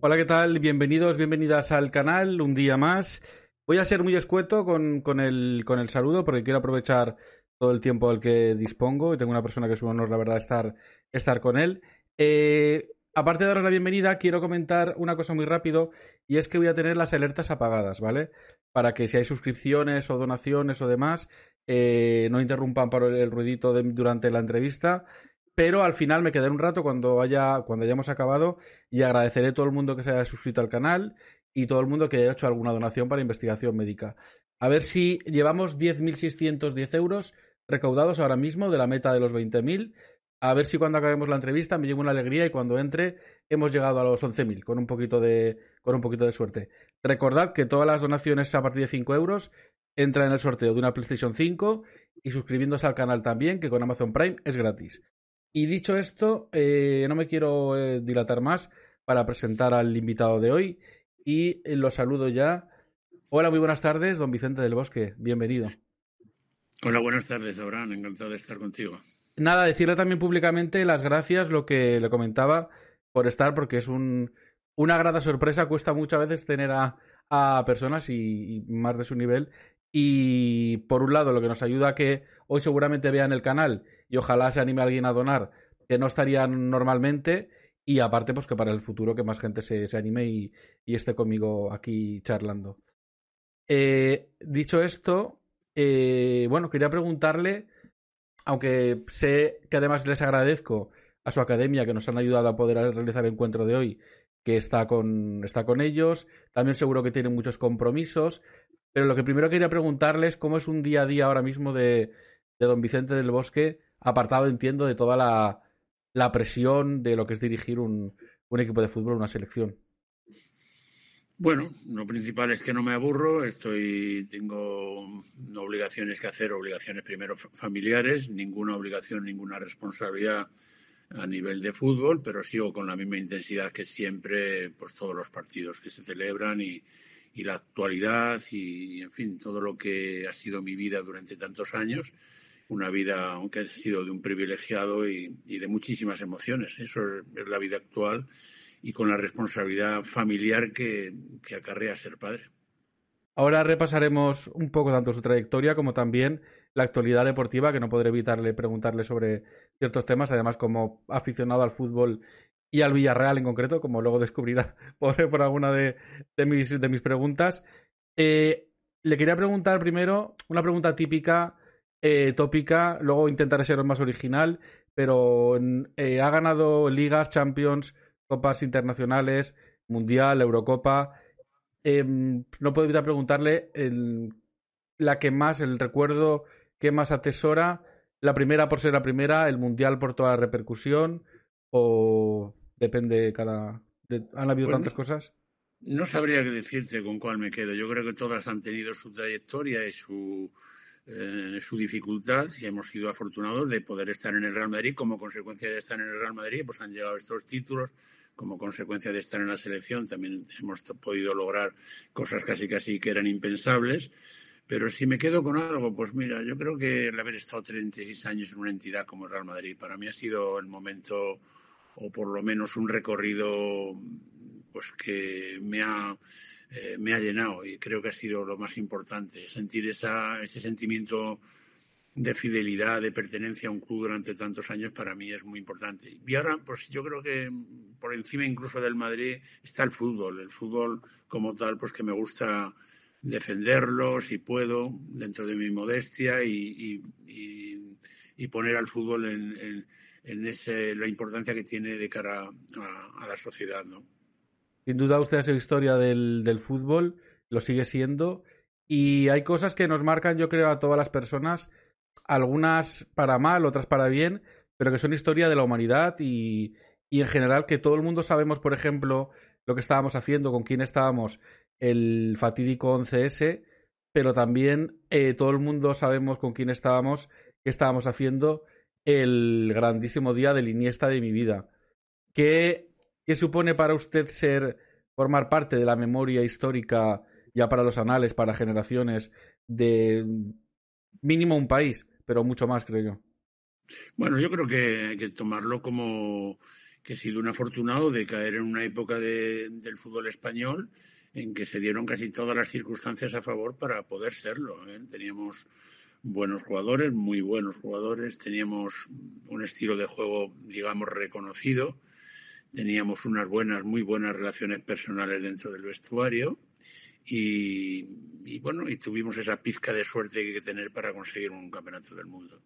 Hola, ¿qué tal? Bienvenidos, bienvenidas al canal, un día más. Voy a ser muy escueto con, con, el, con el saludo porque quiero aprovechar todo el tiempo al que dispongo y tengo una persona que es un honor, la verdad, estar, estar con él. Eh, aparte de daros la bienvenida, quiero comentar una cosa muy rápido y es que voy a tener las alertas apagadas, ¿vale? Para que si hay suscripciones o donaciones o demás, eh, no interrumpan por el, ruidito durante la entrevista. Pero al final me quedaré un rato cuando, haya, cuando hayamos acabado y agradeceré a todo el mundo que se haya suscrito al canal y todo el mundo que haya hecho alguna donación para investigación médica. A ver si llevamos 10.610 euros recaudados ahora mismo de la meta de los 20.000. A ver si cuando acabemos la entrevista me llevo una alegría y cuando entre hemos llegado a los 11.000 con con un poquito de suerte. Recordad que todas las donaciones a partir de 5 euros entran en el sorteo de una PlayStation 5 y suscribiéndose al canal también, que con Amazon Prime es gratis. Y dicho esto, eh, no me quiero eh, dilatar más para presentar al invitado de hoy y eh, lo saludo ya. Hola, muy buenas tardes, don Vicente del Bosque, bienvenido. Hola, buenas tardes, Abraham, encantado de estar contigo. Nada, decirle también públicamente las gracias, lo que le comentaba, por estar, porque es un, una grata sorpresa, cuesta muchas veces tener a, a personas y, más de su nivel. Y por un lado, lo que nos ayuda a que hoy seguramente vean el canal y ojalá se anime alguien a donar, que no estarían normalmente. Y aparte, pues que para el futuro que más gente se, se anime y, esté conmigo aquí charlando. Eh, dicho esto, eh, bueno, quería preguntarle, aunque sé que además les agradezco a su academia que nos han ayudado a poder realizar el encuentro de hoy, que está con, está con ellos. También seguro que tienen muchos compromisos. Pero lo que primero quería preguntarles es cómo es un día a día ahora mismo de, de don Vicente del Bosque apartado, entiendo, de toda la, la presión de lo que es dirigir un, un equipo de fútbol, una selección. Bueno, lo principal es que no me aburro, estoy, tengo obligaciones que hacer, obligaciones primero familiares, ninguna obligación, ninguna responsabilidad a nivel de fútbol, pero sigo con la misma intensidad que siempre, pues todos los partidos que se celebran y, y la actualidad y, en fin, todo lo que ha sido mi vida durante tantos años una vida, aunque ha sido de un privilegiado y, de muchísimas emociones. Eso es, la vida actual y con la responsabilidad familiar que, que acarrea ser padre. Ahora repasaremos un poco tanto su trayectoria como también la actualidad deportiva, que no podré evitarle preguntarle sobre ciertos temas, además como aficionado al fútbol y al Villarreal en concreto, como luego descubrirá por, por alguna de, de, mis, de mis preguntas. Eh, le quería preguntar primero una pregunta típica eh, tópica, luego intentaré ser más original, pero eh, ha ganado ligas, champions, copas internacionales, mundial, Eurocopa. Em, no puedo evitar preguntarle la que más, el recuerdo que más atesora, la primera por ser la primera, el mundial por toda la repercusión, o depende cada. ¿Han habido tantas cosas? No sabría qué decirte con cuál me quedo. Yo creo que todas han tenido su trayectoria y su eh, su dificultad y hemos sido afortunados de poder estar en el Real Madrid. Como consecuencia de estar en el Real Madrid, pues han llegado estos títulos. Como consecuencia de estar en la selección, también hemos podido lograr cosas casi casi que eran impensables. Pero si me quedo con algo, pues mira, yo creo que el haber estado 36 años en una entidad como el Real Madrid, para mí ha sido el momento, o por lo menos un recorrido, pues que me ha eh, me ha llenado y creo que ha sido lo más importante, sentir esa, ese sentimiento de fidelidad, de pertenencia a un club durante tantos años para mí es muy importante. Y ahora, pues yo creo que por encima incluso del Madrid está el fútbol, el fútbol como tal, pues que me gusta defenderlo si puedo, dentro de mi modestia y, y, poner al fútbol en, en, ese, la importancia que tiene de cara a, a la sociedad, ¿no? Sin duda usted es historia del, fútbol, lo sigue siendo. Y hay cosas que nos marcan, yo creo, a todas las personas, algunas para mal, otras para bien, pero que son historia de la humanidad y, en general que todo el mundo sabemos, por ejemplo, lo que estábamos haciendo, con quién estábamos, el fatídico 11S, pero también eh, todo el mundo sabemos con quién estábamos, qué estábamos haciendo el grandísimo día del Iniesta de mi vida. ¿Qué ¿Qué supone para usted ser, formar parte de la memoria histórica, ya para los anales, para generaciones, de mínimo un país, pero mucho más, creo yo? Bueno, yo creo que hay que tomarlo como que he sido un afortunado de caer en una época del fútbol español en que se dieron casi todas las circunstancias a favor para poder serlo. ¿eh? Teníamos buenos jugadores, muy buenos jugadores, teníamos un estilo de juego, digamos, reconocido, teníamos unas buenas, muy buenas relaciones personales dentro del vestuario y, bueno, y tuvimos esa pizca de suerte que hay que tener para conseguir un campeonato del mundo.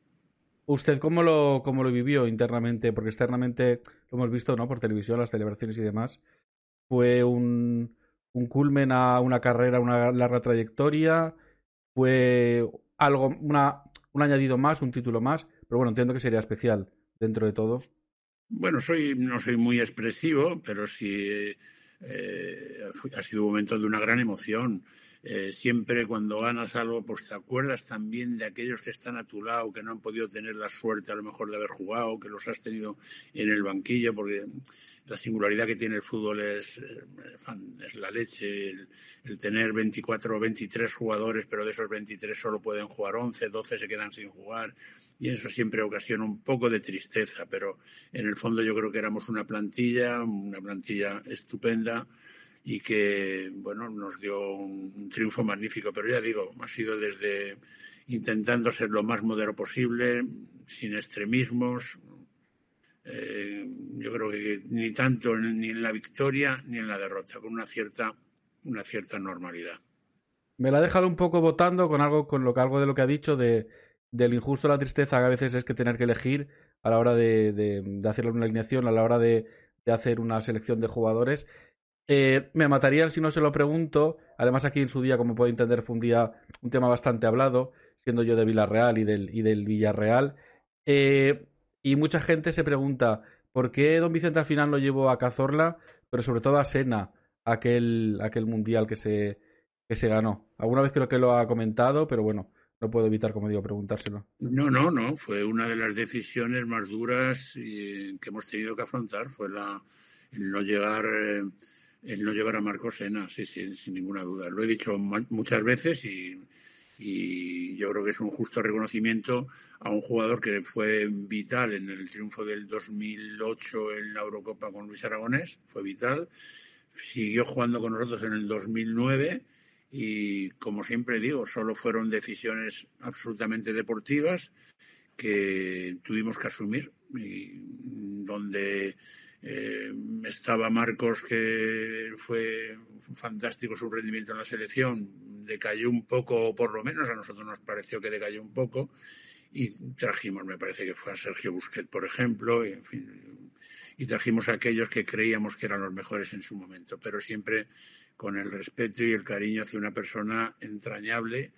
¿Usted cómo lo, cómo lo vivió internamente? Porque externamente lo hemos visto, ¿no? Por televisión, las celebraciones y demás. Fue un, un culmen a una carrera, una larga trayectoria. Fue algo, una, un añadido más, un título más. Pero bueno, entiendo que sería especial dentro de todo. Bueno, soy, no soy muy expresivo, pero sí eh, ha sido un momento de una gran emoción. Eh, siempre cuando ganas algo, pues te acuerdas también de aquellos que están a tu lado, que no han podido tener la suerte a lo mejor de haber jugado, que los has tenido en el banquillo, porque la singularidad que tiene el fútbol es, eh, es la leche, el, tener 24 o 23 jugadores, pero de esos 23 solo pueden jugar 11, 12 se quedan sin jugar, y eso siempre ocasiona un poco de tristeza, pero en el fondo yo creo que éramos una plantilla, una plantilla estupenda, y que bueno nos dio un, triunfo magnífico. Pero ya digo ha sido desde intentando ser lo más modero posible sin extremismos eh, yo creo que ni tanto ni en la victoria ni en la derrota con una cierta una cierta normalidad. Me la ha dejado un poco votando con algo con lo que algo de lo que ha dicho de del injusto la tristeza que a veces es que tener que elegir a la hora de, de, hacer una alineación a la hora de, de hacer una selección de jugadores eh, me matarían si no se lo pregunto. Además, aquí en su día, como puedo entender, fue un día, un tema bastante hablado, siendo yo de Villarreal y del, y del Villarreal. Eh, y mucha gente se pregunta por qué Don Vicente al final lo llevó a Cazorla, pero sobre todo a Sena, aquel, aquel mundial que se, que se ganó. Alguna vez creo que lo ha comentado, pero bueno, no puedo evitar, como digo, preguntárselo. No, no, no. Fue una de las decisiones más duras que hemos tenido que afrontar. Fue la, el no llegar. Eh, el no llevar a Marcos Sena, sí, sí, sin ninguna duda. Lo he dicho muchas veces y, yo creo que es un justo reconocimiento a un jugador que fue vital en el triunfo del 2008 en la Eurocopa con Luis Aragonés, fue vital. Siguió jugando con nosotros en el 2009 y, como siempre digo, solo fueron decisiones absolutamente deportivas que tuvimos que asumir donde eh, estaba Marcos, que fue fantástico su rendimiento en la selección, decayó un poco, por lo menos a nosotros nos pareció que decayó un poco, y trajimos, me parece que fue a Sergio Busquet, por ejemplo, y, y trajimos a aquellos que creíamos que eran los mejores en su momento, pero siempre con el respeto y el cariño hacia una persona entrañable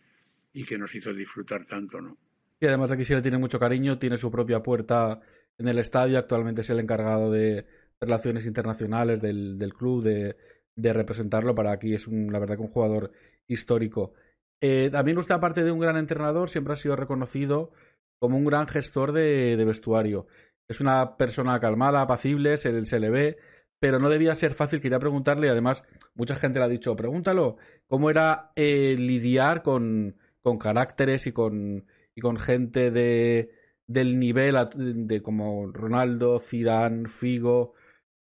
y que nos hizo disfrutar tanto, ¿no? Y además aquí sí le tiene mucho cariño, tiene su propia puerta en el estadio. Actualmente es el encargado de relaciones internacionales del, club, de, representarlo. Para aquí es la verdad que un jugador histórico. Eh, también usted, aparte de un gran entrenador, siempre ha sido reconocido como un gran gestor de, vestuario. Es una persona calmada, apacible, se, se, le ve, pero no debía ser fácil. Quería preguntarle, y además mucha gente le ha dicho, pregúntalo, ¿cómo era eh, lidiar con, con caracteres y con, y con gente de, del nivel de como Ronaldo, Zidane, Figo,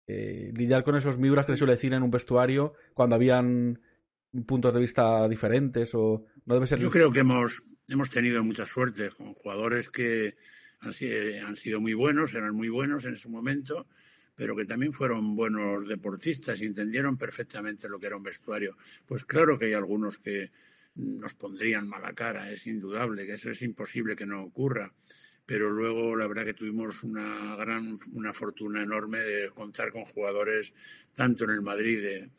eh, lidiar con esos miuras que se suele decir en un vestuario cuando habían puntos de vista diferentes o no debe ser. Yo creo que hemos hemos tenido mucha suerte con jugadores que han, han sido muy buenos, eran muy buenos en su momento, pero que también fueron buenos deportistas y entendieron perfectamente lo que era un vestuario. Pues claro que hay algunos que nos pondrían mala cara, es indudable que eso es imposible que no ocurra pero luego la verdad que tuvimos una gran, una fortuna enorme de contar con jugadores tanto en el Madrid de,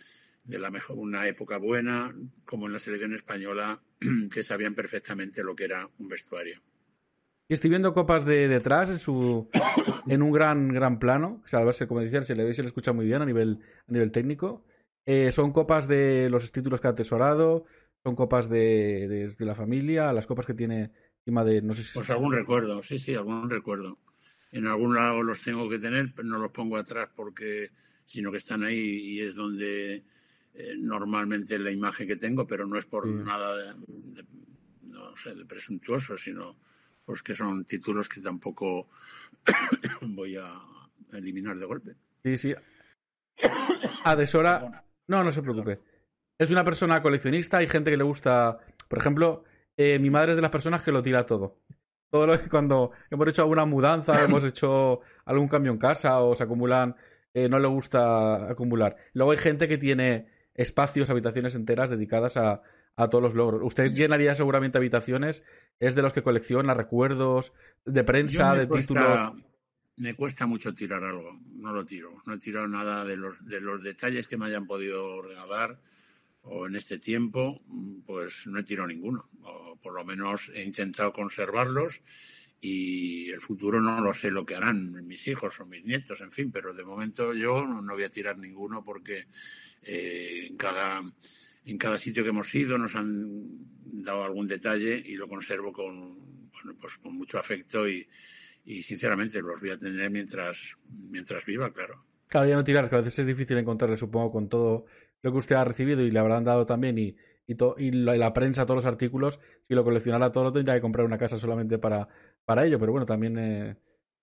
de la mejor, una época buena como en la selección española que sabían perfectamente lo que era un vestuario. Y estoy viendo copas de detrás en su en un gran gran plano, o sea, a ver, como decían, se le ve y le escucha muy bien a nivel a nivel técnico. Eh, son copas de los títulos que ha atesorado, son copas de, de, de la familia, las copas que tiene pues algún recuerdo, sí, sí, algún recuerdo. En algún lado los tengo que tener, pero no los pongo atrás porque, sino que están ahí y es donde eh, normalmente la imagen que tengo, pero no es por nada de, no sé, de presuntuoso, sino pues que son títulos que tampoco voy a eliminar de golpe. Sí, sí. Adesora. No, no se preocupe. Es una persona coleccionista, hay gente que le gusta. Por ejemplo, eh, mi madre es de las personas que lo tira todo. Todo lo que cuando hemos hecho alguna mudanza, hemos hecho algún cambio en casa o se acumulan, eh, no le gusta acumular. Luego hay gente que tiene espacios, habitaciones enteras dedicadas a, a todos los logros. Usted llenaría seguramente habitaciones, es de los que colecciona recuerdos de prensa, de títulos. Me cuesta mucho tirar algo, no lo tiro. No he tirado nada de los, de los detalles que me hayan podido regalar o en este tiempo, pues no he tirado ninguno. O por lo menos he intentado conservarlos y el futuro no lo sé lo que harán mis hijos o mis nietos, en fin, pero de momento yo no voy a tirar ninguno porque eh, en cada en cada sitio que hemos ido nos han dado algún detalle y lo conservo con bueno, pues con mucho afecto y, sinceramente los voy a tener mientras mientras viva, claro. Claro, ya no tirar, que a veces es difícil encontrarle, supongo, con todo lo que usted ha recibido y le habrán dado también y, y, y la, prensa, todos los artículos, si lo coleccionara todo, tendría que comprar una casa solamente para, para ello, pero bueno, también eh,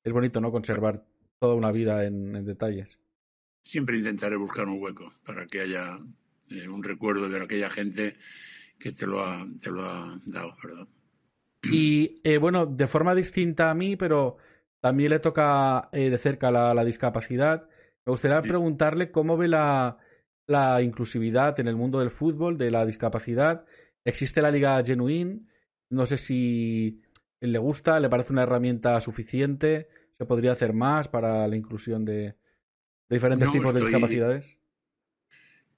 es bonito, ¿no? Conservar toda una vida en, detalles. Siempre intentaré buscar un hueco para que haya eh, un recuerdo de aquella gente que te lo ha, te lo ha dado, ¿verdad? Y eh, bueno, de forma distinta a mí, pero también le toca de cerca la, la, discapacidad. Me gustaría preguntarle cómo ve la, la inclusividad en el mundo del fútbol, de la discapacidad. Existe la Liga Genuine. No sé si le gusta, le parece una herramienta suficiente. ¿Se podría hacer más para la inclusión de, diferentes tipos de discapacidades?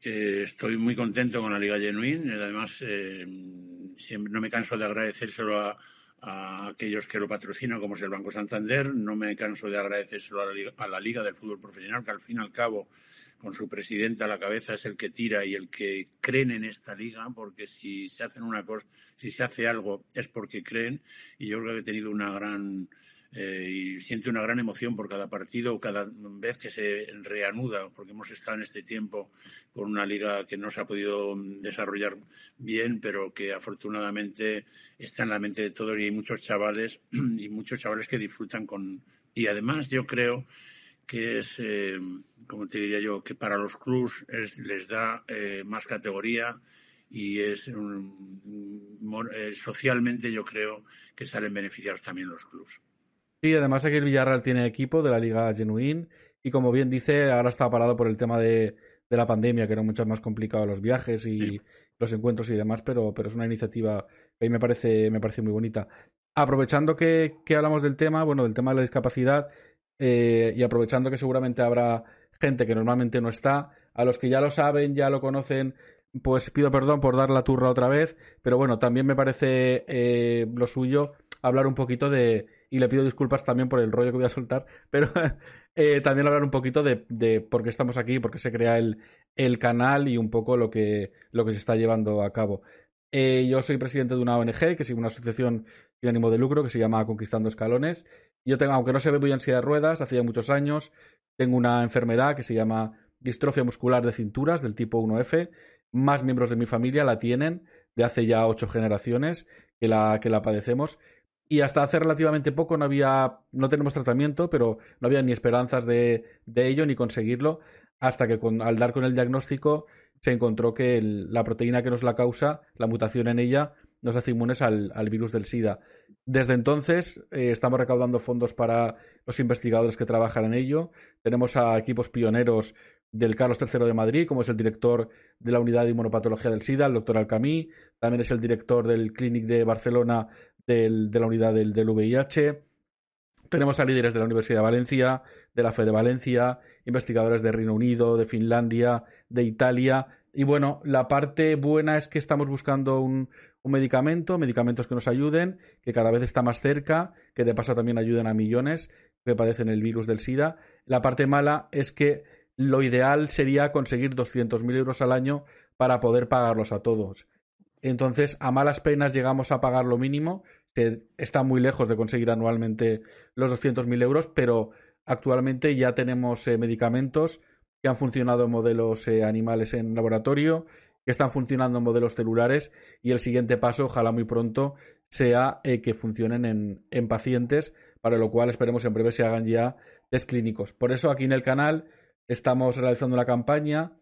Eh, estoy muy contento con la Liga Genuine. Además, eh, no me canso de agradecérselo a, a, aquellos que lo patrocinan, como es el Banco Santander. No me canso de agradecérselo a la, Liga, a la Liga del Fútbol Profesional, que al fin y al cabo con su presidente a la cabeza es el que tira y el que creen en esta liga, porque si se hacen una cosa, si se hace algo es porque creen y yo creo que he tenido una gran eh, y siento una gran emoción por cada partido, cada vez que se reanuda, porque hemos estado en este tiempo con una liga que no se ha podido desarrollar bien, pero que afortunadamente está en la mente de todos y hay muchos chavales y muchos chavales que disfrutan con y además yo creo que es, eh, como te diría yo, que para los clubs les da eh, más categoría y es eh, socialmente yo creo que salen beneficiados también los clubs. Sí, además aquí el Villarreal tiene equipo de la Liga Genuín y como bien dice, ahora está parado por el tema de, de la pandemia, que era mucho más complicado los viajes y los encuentros y demás, pero, pero es una iniciativa que a mí me parece, me parece muy bonita. Aprovechando que, que hablamos del tema, bueno, del tema de la discapacidad, eh, y aprovechando que seguramente habrá gente que normalmente no está, a los que ya lo saben, ya lo conocen, pues pido perdón por dar la turra otra vez, pero bueno, también me parece eh, lo suyo hablar un poquito de, y le pido disculpas también por el rollo que voy a soltar, pero eh, también hablar un poquito de, de, por qué estamos aquí, por qué se crea el, el canal y un poco lo que, lo que se está llevando a cabo. Yo soy presidente de una ONG, que es una asociación sin ánimo de lucro, que se llama Conquistando Escalones, yo tengo, aunque no se ve muy en silla de ruedas, hacía muchos años, tengo una enfermedad que se llama distrofia muscular de cinturas del tipo 1F. Más miembros de mi familia la tienen de hace ya ocho generaciones que la, que la padecemos. Y hasta hace relativamente poco no había, no tenemos tratamiento, pero no había ni esperanzas de, de ello ni conseguirlo, hasta que con, al dar con el diagnóstico se encontró que la proteína que nos la causa, la mutación en ella, nos hace inmunes al, virus del SIDA. Desde entonces eh, estamos recaudando fondos para los investigadores que trabajan en ello. Tenemos a equipos pioneros del Carlos III de Madrid, como es el director de la unidad de inmunopatología del SIDA, el doctor Alcamí. También es el director del Clinic de Barcelona de la unidad del, del VIH. Tenemos a líderes de la Universidad de Valencia, de la FE de Valencia, investigadores de Reino Unido, de Finlandia, de Italia. Y bueno, la parte buena es que estamos buscando un, un medicamento, medicamentos que nos ayuden, que cada vez está más cerca, que de paso también ayuden a millones que padecen el virus del SIDA. La parte mala es que lo ideal sería conseguir 200.000 euros al año para poder pagarlos a todos. Entonces, a malas penas llegamos a pagar lo mínimo, que está muy lejos de conseguir anualmente los 200.000 euros, pero actualmente ya tenemos eh, medicamentos que han funcionado modelos eh, animales en laboratorio que están funcionando en modelos celulares y el siguiente paso, ojalá muy pronto, sea eh, que funcionen en, en, pacientes, para lo cual esperemos en breve se hagan ya test clínicos. Por eso aquí en el canal estamos realizando una campaña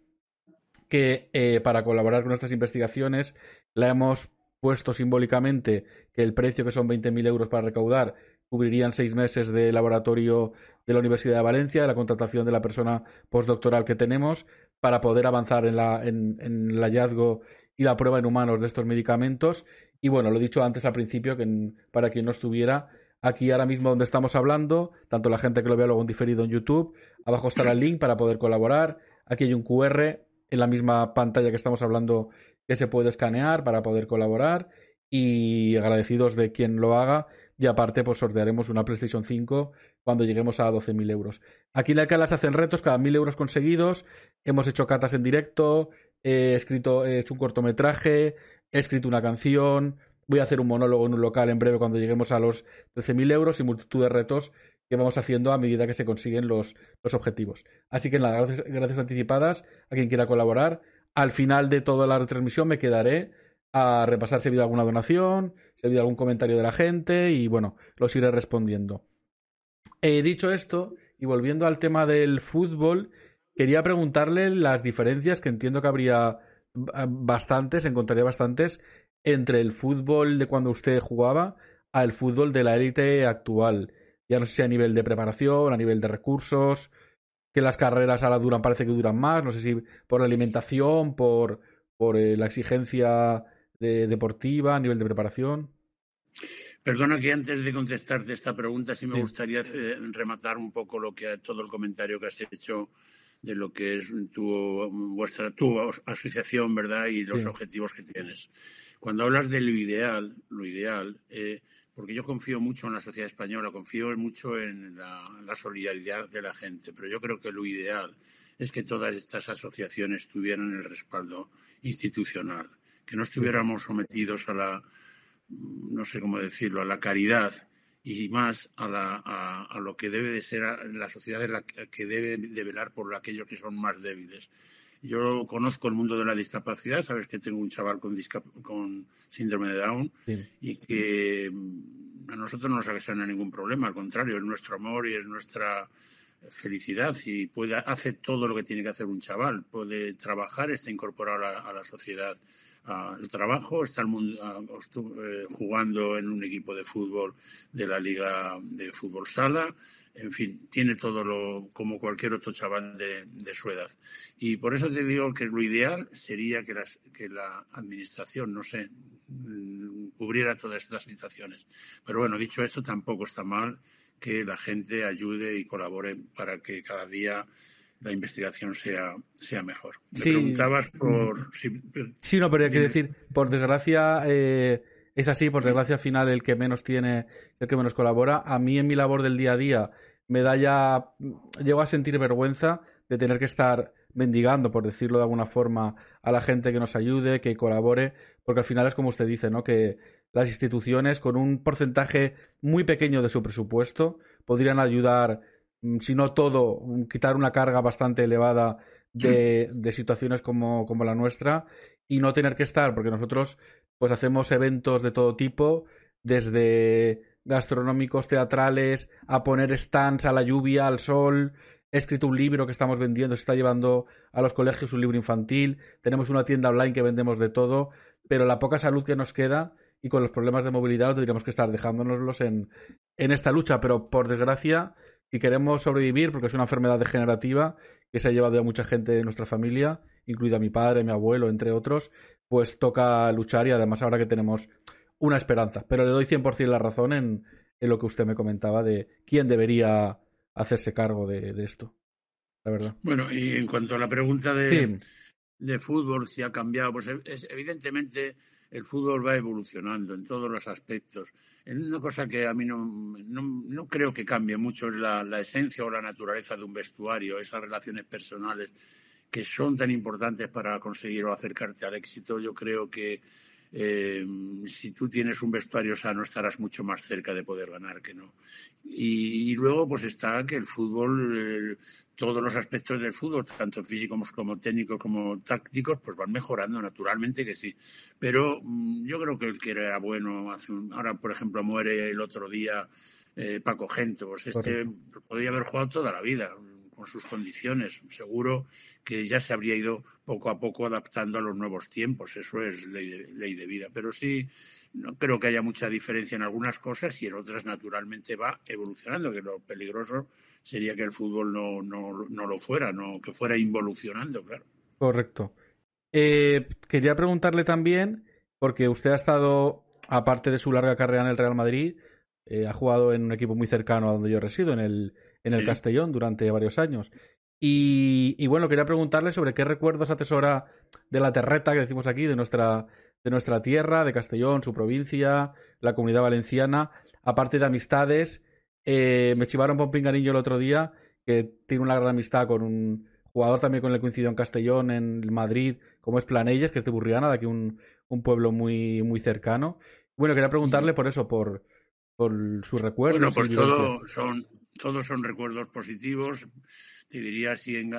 que eh, para colaborar con nuestras investigaciones la hemos puesto simbólicamente que el precio que son 20.000 euros para recaudar cubrirían seis meses de laboratorio de la Universidad de Valencia, de la contratación de la persona postdoctoral que tenemos para poder avanzar en, la, en, el hallazgo y la prueba en humanos de estos medicamentos. Y bueno, lo he dicho antes al principio, que para quien no estuviera, aquí ahora mismo donde estamos hablando, tanto la gente que lo vea luego en diferido en YouTube, abajo estará el link para poder colaborar. Aquí hay un QR en la misma pantalla que estamos hablando que se puede escanear para poder colaborar y agradecidos de quien lo haga y aparte pues sortearemos una PlayStation 5 cuando lleguemos a 12.000 euros. Aquí en la Calas hacen retos cada 1.000 euros conseguidos, hemos hecho catas en directo, he escrito, he hecho un cortometraje, he escrito una canción, voy a hacer un monólogo en un local en breve cuando lleguemos a los 13.000 euros y multitud de retos que vamos haciendo a medida que se consiguen los, los objetivos. Así que nada, gracias, gracias anticipadas a quien quiera colaborar. Al final de toda la retransmisión me quedaré a repasar si ha habido alguna donación, si ha habido algún comentario de la gente y bueno, los iré respondiendo. He dicho esto y volviendo al tema del fútbol, quería preguntarle las diferencias que entiendo que habría bastantes, encontraría bastantes entre el fútbol de cuando usted jugaba al fútbol de la élite actual. Ya no sé si a nivel de preparación, a nivel de recursos, que las carreras ahora duran, parece que duran más, no sé si por la alimentación, por, por eh, la exigencia deportiva, a nivel de preparación? Perdona que antes de contestarte esta pregunta sí me gustaría eh, rematar un poco lo que todo el comentario que has hecho de lo que es tu vuestra tu asociación, ¿verdad? Y los objetivos que tienes. Cuando hablas de lo ideal, lo ideal, eh, porque yo confío mucho en la sociedad española, confío mucho en la, solidaridad de la gente, pero yo creo que lo ideal es que todas estas asociaciones tuvieran el respaldo institucional que no estuviéramos sometidos a la, no sé cómo decirlo, a la caridad y más a, la, a, lo que debe de ser la sociedad la que debe de velar por aquellos que son más débiles. Yo conozco el mundo de la discapacidad, sabes que tengo un chaval con, con síndrome de Down y que mm, a nosotros no nos ocasiona ningún problema, al contrario, es nuestro amor y es nuestra felicidad y puede, hace todo lo que tiene que hacer un chaval, puede trabajar, está incorporado a la sociedad el trabajo, está eh, jugando en un equipo de fútbol de la Liga de Fútbol Sala. En fin, tiene todo lo como cualquier otro chaval de, su edad. Y por eso te digo que lo ideal sería que, que la administración, no sé, mm, cubriera todas estas situaciones. Pero bueno, dicho esto, tampoco está mal que la gente ayude y colabore para que cada día la investigación sea, sea mejor. Me sí. preguntabas por... Sí, no, pero hay que decir, por desgracia, eh, es así, por desgracia al final el que menos tiene, el que menos colabora. A mí en mi labor del día a día me da ya, llego a sentir vergüenza de tener que estar mendigando, por decirlo de alguna forma, a la gente que nos ayude, que colabore, porque al final es como usted dice, ¿no? Que las instituciones con un porcentaje muy pequeño de su presupuesto podrían ayudar si no todo, quitar una carga bastante elevada de, de situaciones como, como, la nuestra y no tener que estar, porque nosotros pues hacemos eventos de todo tipo, desde gastronómicos, teatrales, a poner stands a la lluvia, al sol. He escrito un libro que estamos vendiendo, se está llevando a los colegios un libro infantil. Tenemos una tienda online que vendemos de todo, pero la poca salud que nos queda y con los problemas de movilidad tendríamos que estar dejándonoslos en, en esta lucha. Pero por desgracia, si queremos sobrevivir, porque es una enfermedad degenerativa que se ha llevado a mucha gente de nuestra familia, incluida mi padre, mi abuelo, entre otros, pues toca luchar y además ahora que tenemos una esperanza. Pero le doy 100% la razón en, en, lo que usted me comentaba de quién debería hacerse cargo de, esto. La verdad. Bueno, y en cuanto a la pregunta de, de fútbol, si ha cambiado, pues es, evidentemente el fútbol va evolucionando en todos los aspectos. Una cosa que a mí no, no, creo que cambie mucho es la, esencia o la naturaleza de un vestuario, esas relaciones personales que son tan importantes para conseguir o acercarte al éxito. Yo creo que eh, si tú tienes un vestuario sano estarás mucho más cerca de poder ganar que no. Y, luego pues está que el fútbol, todos los aspectos del fútbol, tanto físicos como técnicos como tácticos, pues van mejorando naturalmente que sí. Pero mm, yo creo que el que era bueno, hace ahora por ejemplo muere el otro día eh, Paco Gento, pues este podría haber jugado toda la vida con sus condiciones. Seguro que ya se habría ido poco a poco adaptando a los nuevos tiempos. Eso es ley de, ley de vida. Pero sí, no creo que haya mucha diferencia en algunas cosas y en otras, naturalmente, va evolucionando, que lo peligroso sería que el fútbol no, no, no lo fuera, no, que fuera involucionando, claro. Correcto. Eh, quería preguntarle también, porque usted ha estado, aparte de su larga carrera en el Real Madrid, eh, ha jugado en un equipo muy cercano a donde yo resido, en el, en el Castellón, durante varios años. Y, bueno, quería preguntarle sobre qué recuerdos atesora de la terreta que decimos aquí, de nuestra, de nuestra tierra, de Castellón, su provincia, la comunidad valenciana, aparte de amistades. Eh, me chivaron por un pinganillo el otro día, que tiene una gran amistad con un jugador también con el que coincidió en Castellón, en Madrid, como es Planelles, que es de Burriana, de aquí un, un pueblo muy, muy cercano. Bueno, quería preguntarle por eso, por, por sus recuerdos. Bueno, pues son, todos son recuerdos positivos. Te diría si en,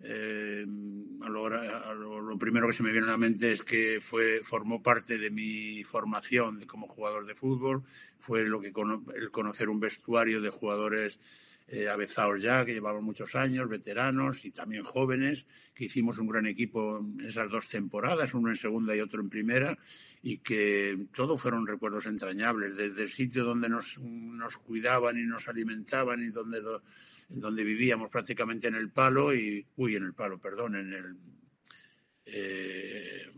eh, lo, primero que se me viene a la mente es que fue formó parte de mi formación como jugador de fútbol. Fue lo que el conocer un vestuario de jugadores eh, avezados ya, que llevaban muchos años, veteranos y también jóvenes, que hicimos un gran equipo en esas dos temporadas, uno en segunda y otro en primera, y que todo fueron recuerdos entrañables, desde el sitio donde nos, nos cuidaban y nos alimentaban y donde, donde vivíamos prácticamente en el palo, y, uy, en el palo, perdón, en el... Eh,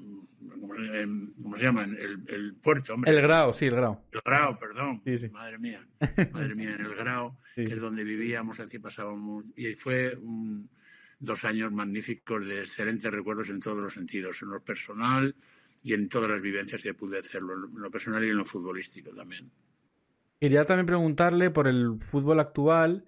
¿cómo se llama? El, el, puerto, hombre. El grao, sí, el grao. El grao, perdón. Madre mía. Madre mía, en el grao, que es donde vivíamos, aquí pasábamos. Y fue dos años magníficos de excelentes recuerdos en todos los sentidos, en lo personal y en todas las vivencias que pude hacerlo, en lo personal y en lo futbolístico también. Quería también preguntarle por el fútbol actual.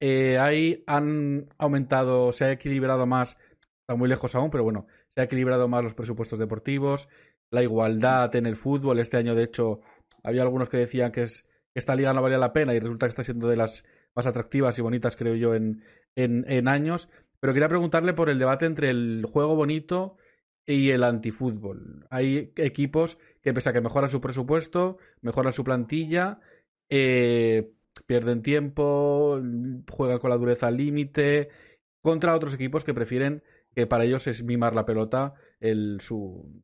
Eh, ahí han aumentado, se ha equilibrado más, está muy lejos aún, pero bueno, se ha equilibrado más los presupuestos deportivos, la igualdad en el fútbol. Este año, de hecho, había algunos que decían que, es, esta liga no valía la pena y resulta que está siendo de las más atractivas y bonitas, creo yo, en, en, años. Pero quería preguntarle por el debate entre el juego bonito y el antifútbol. Hay equipos que, pese a que mejoran su presupuesto, mejoran su plantilla, eh, pierden tiempo, juegan con la dureza al límite, contra otros equipos que prefieren que para ellos es mimar la pelota el, su,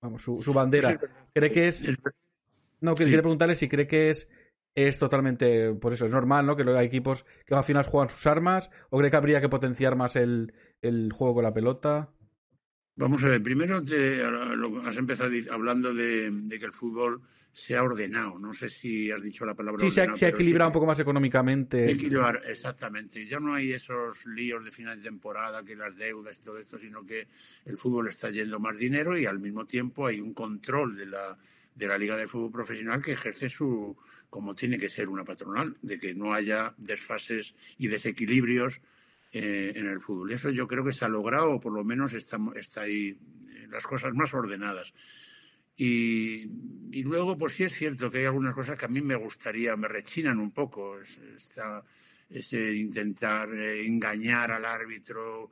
vamos, su, su bandera. ¿Cree que es.? No, quería preguntarle si cree que es es totalmente, pues eso, es normal, ¿no? Que hay equipos que al final juegan sus armas, o cree que habría que potenciar más el, el juego con la pelota. Vamos a ver, primero te, has empezado hablando de, que el fútbol se ha ordenado. No sé si has dicho la palabra. Sí, se ha, equilibrado un poco más económicamente. Equilibrar, exactamente. Ya no hay esos líos de final de temporada, que las deudas y todo esto, sino que el fútbol está yendo más dinero y al mismo tiempo hay un control de la, de la Liga de Fútbol Profesional que ejerce su, como tiene que ser una patronal, de que no haya desfases y desequilibrios eh, en el fútbol. Y eso yo creo que se ha logrado, o por lo menos está, está ahí eh, las cosas más ordenadas. Y, y, luego, pues sí es cierto que hay algunas cosas que a mí me gustaría, me rechinan un poco. ese intentar eh, engañar al árbitro,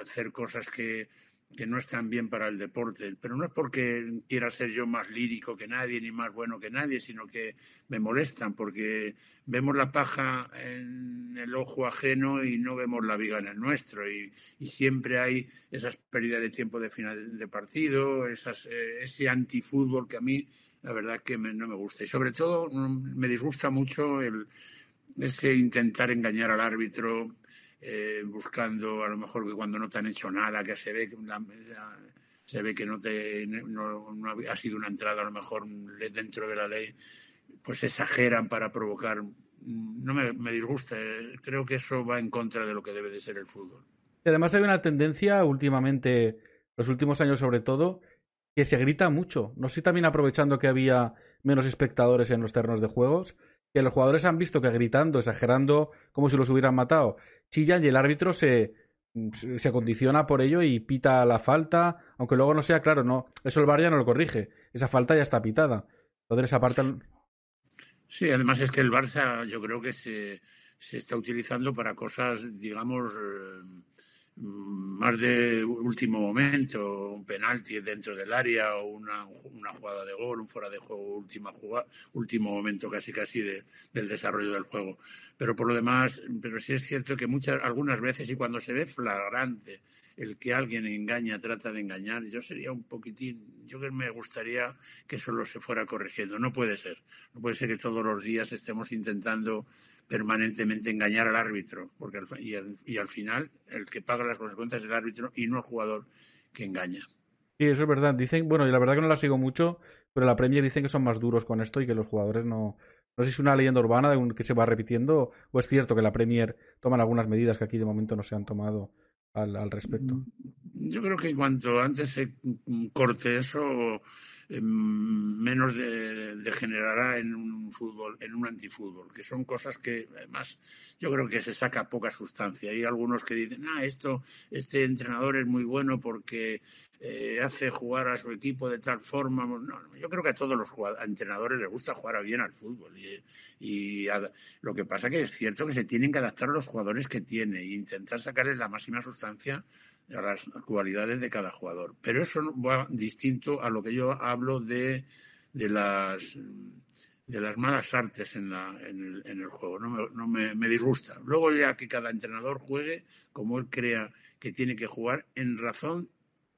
hacer cosas que, que no están bien para el deporte, pero no es porque quiera ser yo más lírico que nadie ni más bueno que nadie, sino que me molestan porque vemos la paja en el ojo ajeno y no vemos la viga en el nuestro y, siempre hay esas pérdidas de tiempo de final de partido, esas, eh, ese antifútbol que a mí la verdad que no me gusta. Y sobre todo mm, me disgusta mucho el ese intentar engañar al árbitro eh, buscando a lo mejor que cuando no te han hecho nada, que se ve que se ve que no te no, ha sido una entrada a lo mejor dentro de la ley, pues exageran para provocar. No me, me disgusta, creo que eso va en contra de lo que debe de ser el fútbol. Y además hay una tendencia últimamente, los últimos años sobre todo, que se grita mucho. No sé también aprovechando que había menos espectadores en los terrenos de juegos, que los jugadores han visto que gritando, exagerando, como si los hubieran matado, chillan y el árbitro se, se condiciona por ello y pita la falta, aunque luego no sea claro, no, eso el VAR ya no lo corrige, esa falta ya está pitada. Entonces esa parte... Sí, además es que el Barça yo creo que se, se está utilizando para cosas, digamos, eh, mm, más de último momento, un penalti dentro del área o una, una jugada de gol, un fuera de juego, última jugada, último momento casi casi de, del desarrollo del juego. Pero por lo demás, pero sí es cierto que muchas, algunas veces y cuando se ve flagrante el que alguien engaña, trata de engañar, yo sería un poquitín, yo que me gustaría que solo se fuera corrigiendo. No puede ser. No puede ser que todos los días estemos intentando permanentemente engañar al árbitro, porque y, al, final el que paga las consecuencias es el árbitro y no el jugador que engaña. Sí, eso es verdad. Dicen, bueno, y la verdad que no la sigo mucho, pero la Premier dicen que son más duros con esto y que los jugadores no. No sé si es una leyenda urbana de que se va repitiendo o es cierto que la Premier toman algunas medidas que aquí de momento no se han tomado al, al respecto. Yo creo que cuanto antes se corte eso, Menos degenerará en un fútbol, en un antifútbol, que son cosas que además yo creo que se saca poca sustancia. Hay algunos que dicen, ah, esto, este entrenador es muy bueno porque eh, hace jugar a su equipo de tal forma. No, yo creo que a todos los entrenadores les gusta jugar bien al fútbol. Y, lo que pasa que es cierto que se tienen que adaptar a los jugadores que tiene e intentar sacarles la máxima sustancia a las cualidades de cada jugador. Pero eso va distinto a lo que yo hablo de, de las de las malas artes en, la, en, el, en el juego. No, me, no me, disgusta. Luego ya que cada entrenador juegue como él crea que tiene que jugar en razón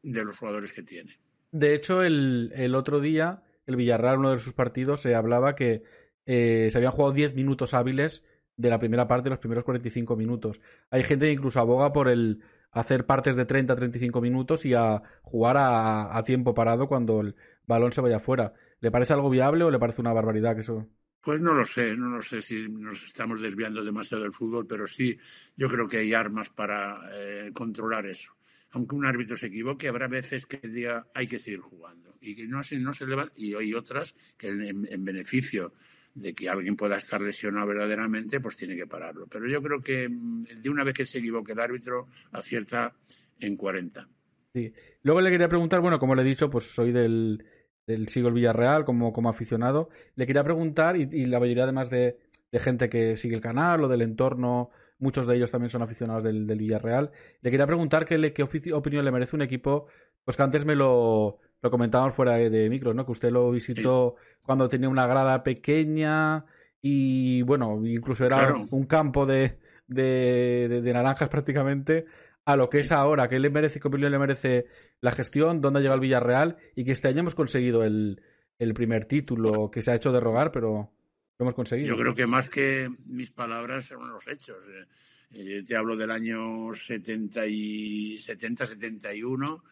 de los jugadores que tiene. De hecho, el, el otro día, el Villarreal, uno de sus partidos, se hablaba que eh, se habían jugado 10 minutos hábiles de la primera parte, los primeros 45 minutos. Hay gente que incluso aboga por el hacer partes de 30 a 35 minutos y a jugar a, tiempo parado cuando el balón se vaya fuera. ¿Le parece algo viable o le parece una barbaridad que eso? Pues no lo sé, no lo sé si nos estamos desviando demasiado del fútbol, pero sí, yo creo que hay armas para eh, controlar eso. Aunque un árbitro se equivoque, habrá veces que diga hay que seguir jugando y que no, no se levanta, y hay otras que en beneficio de que alguien pueda estar lesionado verdaderamente, pues tiene que pararlo. Pero yo creo que mm, de una vez que se equivoque el árbitro, acierta en 40. Sí. Luego le quería preguntar, bueno, como le he dicho, pues soy del, del sigo el Villarreal como, como aficionado. Le quería preguntar, y, la mayoría además de, de, gente que sigue el canal o del entorno, muchos de ellos también son aficionados del, del Villarreal, le quería preguntar qué, qué opinión le merece un equipo, pues que antes me lo, lo comentábamos fuera de, micro, ¿no? Que usted lo visitó cuando tenía una grada pequeña y, bueno, incluso era un campo de, de, de, naranjas prácticamente a lo que es ahora. ¿Qué le merece, qué opinión le merece la gestión? ¿Dónde ha llegado el Villarreal? Y que este año hemos conseguido el, el primer título que se ha hecho de rogar, pero lo hemos conseguido. Yo creo que más que mis palabras son los hechos. Eh, eh, te hablo del año 70 y 70-71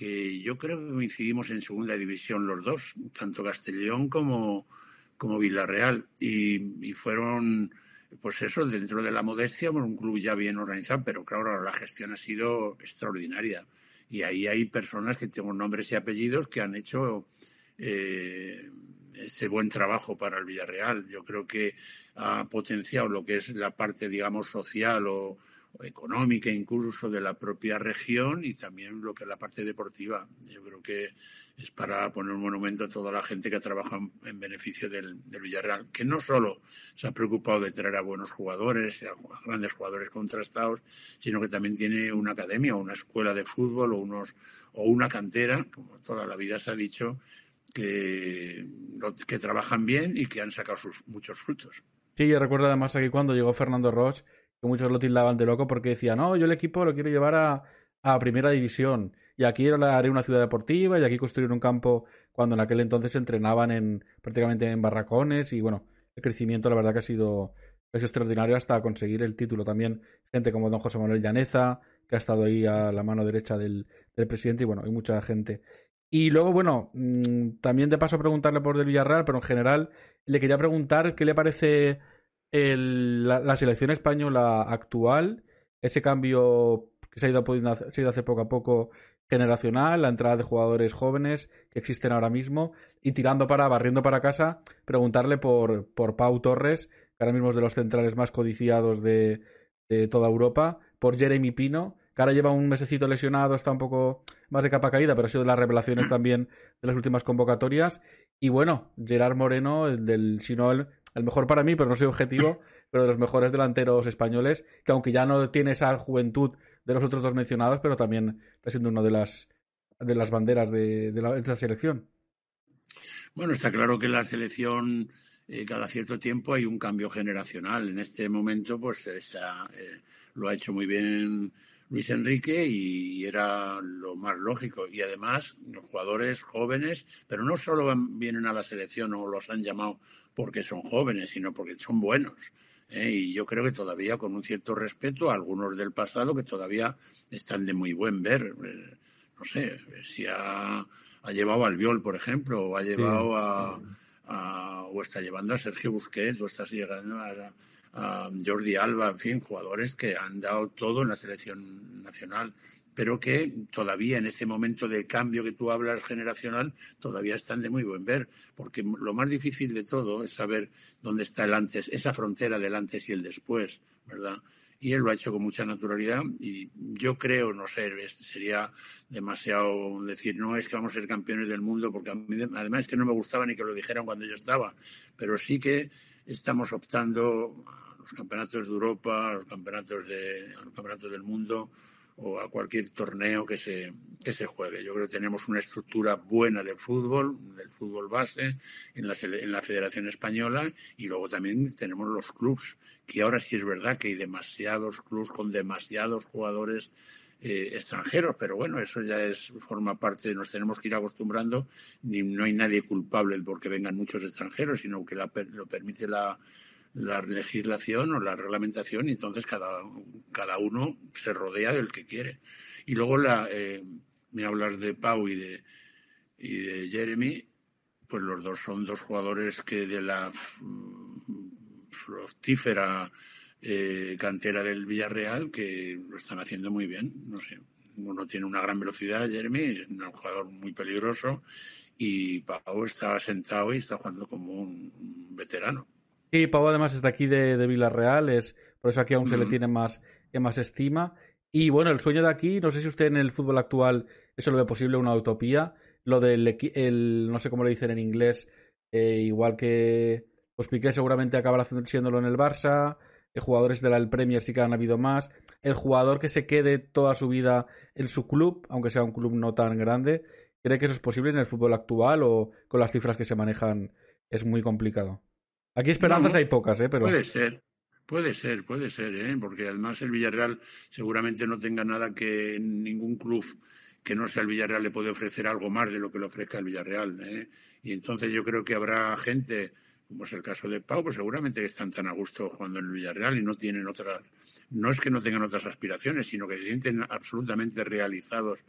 que yo creo que coincidimos en segunda división los dos, tanto Castellón como, como Villarreal. Y, fueron, pues eso, dentro de la modestia, un club ya bien organizado, pero claro, la gestión ha sido extraordinaria. Y ahí hay personas que tengo nombres y apellidos que han hecho eh, ese buen trabajo para el Villarreal. Yo creo que ha potenciado lo que es la parte, digamos, social o, económica incluso de la propia región y también lo que es la parte deportiva. Yo creo que es para poner un monumento a toda la gente que ha trabajado en beneficio del, Villarreal, que no solo se ha preocupado de traer a buenos jugadores, a grandes jugadores contrastados, sino que también tiene una academia, una escuela de fútbol o, unos, o una cantera, como toda la vida se ha dicho, que, que trabajan bien y que han sacado sus muchos frutos. Sí, yo recuerdo además aquí cuando llegó Fernando Roche que muchos lo tildaban de loco porque decían, no, yo el equipo lo quiero llevar a, a primera división y aquí haré una ciudad deportiva y aquí construir un campo cuando en aquel entonces entrenaban en prácticamente en barracones y bueno, el crecimiento la verdad que ha sido extraordinario hasta conseguir el título. También gente como don José Manuel Llaneza, que ha estado ahí a la mano derecha del, del presidente y bueno, hay mucha gente. Y luego, bueno, mm, también de paso preguntarle por del Villarreal, pero en general le quería preguntar qué le parece el, la, selección española actual, ese cambio que se ha, ido pudiendo se ha ido poco a poco generacional, la entrada de jugadores jóvenes que existen ahora mismo, y tirando para, barriendo para casa, preguntarle por, por Pau Torres, que ahora mismo es de los centrales más codiciados de, de toda Europa, por Jeremy Pino, que ahora lleva un mesecito lesionado, está un poco más de capa caída, pero ha sido de las revelaciones también de las últimas convocatorias. Y bueno, Gerard Moreno, el del, si el mejor para mí, pero no soy objetivo, pero de los mejores delanteros españoles, que aunque ya no tiene esa juventud de los otros dos mencionados, pero también está siendo una de las, de las banderas de, de, la, selección. Bueno, está claro que la selección eh, cada cierto tiempo hay un cambio generacional. En este momento, pues esa, eh, lo ha hecho muy bien Luis Enrique y era lo más lógico. Y además, los jugadores jóvenes, pero no solo vienen a la selección o los han llamado porque son jóvenes, sino porque son buenos. ¿eh? Y yo creo que todavía con un cierto respeto a algunos del pasado que todavía están de muy buen ver. Eh, no sé, si ha, llevado al Viol, por ejemplo, o ha llevado a, a, o está llevando a Sergio Busquets, o está llegando a, Jordi Alba, en fin, jugadores que han dado todo en la selección nacional, pero que todavía en este momento de cambio que tú hablas generacional, todavía están de muy buen ver, porque lo más difícil de todo es saber dónde está el antes, esa frontera del antes y el después, ¿verdad? y él lo ha hecho con mucha naturalidad y yo creo, no sé, sería demasiado decir, no es que vamos a ser campeones del mundo, porque además es que no me gustaba ni que lo dijeran cuando yo estaba, pero sí que estamos optando a los campeonatos de Europa, a los campeonatos, de, a los campeonatos del mundo o a cualquier torneo que se, que se juegue. Yo creo que tenemos una estructura buena de fútbol, del fútbol base, en la, en la Federación Española y luego también tenemos los clubs, que ahora sí es verdad que hay demasiados clubs con demasiados jugadores eh, extranjeros, pero bueno, eso ya es forma parte, nos tenemos que ir acostumbrando, no hay nadie culpable porque vengan muchos extranjeros, sino que lo permite la, la legislación o la reglamentación y entonces cada, cada uno se rodea del que quiere. Y luego eh, me hablas de Pau y de, y de Jeremy, pues los dos son dos jugadores que de la fructífera eh, cantera del Villarreal que lo están haciendo muy bien. No sé, uno tiene una gran velocidad, Jeremy, es un jugador muy peligroso y Pau está sentado y está jugando como un veterano. Y Pau además es de aquí de, de Villarreal, es por eso aquí aún se le tiene más, más estima. Y bueno, el sueño de aquí, no sé si usted en el fútbol actual eso lo ve posible, una utopía. Lo del, el, no sé cómo le dicen en inglés, eh, igual que pues Piqué seguramente acabará siéndolo en el Barça, eh, jugadores de la Premier sí que han habido más, el jugador que se quede toda su vida en su club, aunque sea un club no tan grande, ¿cree que eso es posible en el fútbol actual o con las cifras que se manejan es muy complicado? Aquí esperanzas hay pocas, ¿eh? Pero... Puede ser, puede ser, puede ser, ¿eh? Porque además el Villarreal seguramente no tenga nada que ningún club que no sea el Villarreal le puede ofrecer algo más de lo que le ofrezca el Villarreal, ¿eh? Y entonces yo creo que habrá gente, como es el caso de Pau, pues seguramente están tan a gusto jugando en el Villarreal y no tienen otras, no es que no tengan otras aspiraciones, sino que se sienten absolutamente realizados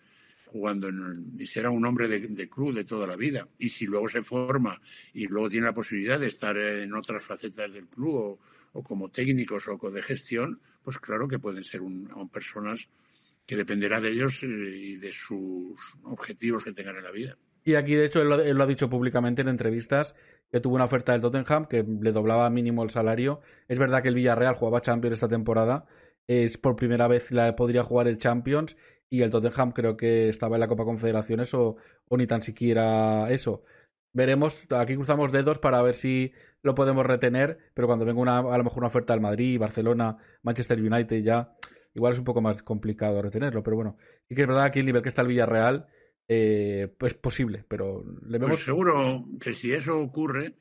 jugando en y será un hombre de, club de toda la vida. Y si luego se forma y luego tiene la posibilidad de estar en otras facetas del club o, como técnicos o de gestión, pues claro que pueden ser personas que dependerá de ellos eh, y de sus objetivos que tengan en la vida. Y aquí, de hecho, él lo, ha dicho públicamente en entrevistas que tuvo una oferta del Tottenham que le doblaba mínimo el salario. Es verdad que el Villarreal jugaba Champions esta temporada. Es por primera vez la podría jugar el Champions y el Tottenham creo que estaba en la Copa Confederaciones o, ni tan siquiera eso. Veremos, aquí cruzamos dedos para ver si lo podemos retener, pero cuando venga una, a lo mejor una oferta del Madrid, Barcelona, Manchester United ya, igual es un poco más complicado retenerlo, pero bueno, sí que es verdad que el nivel que está el Villarreal, eh, pues posible, pero le vemos... Pues seguro que si eso ocurre,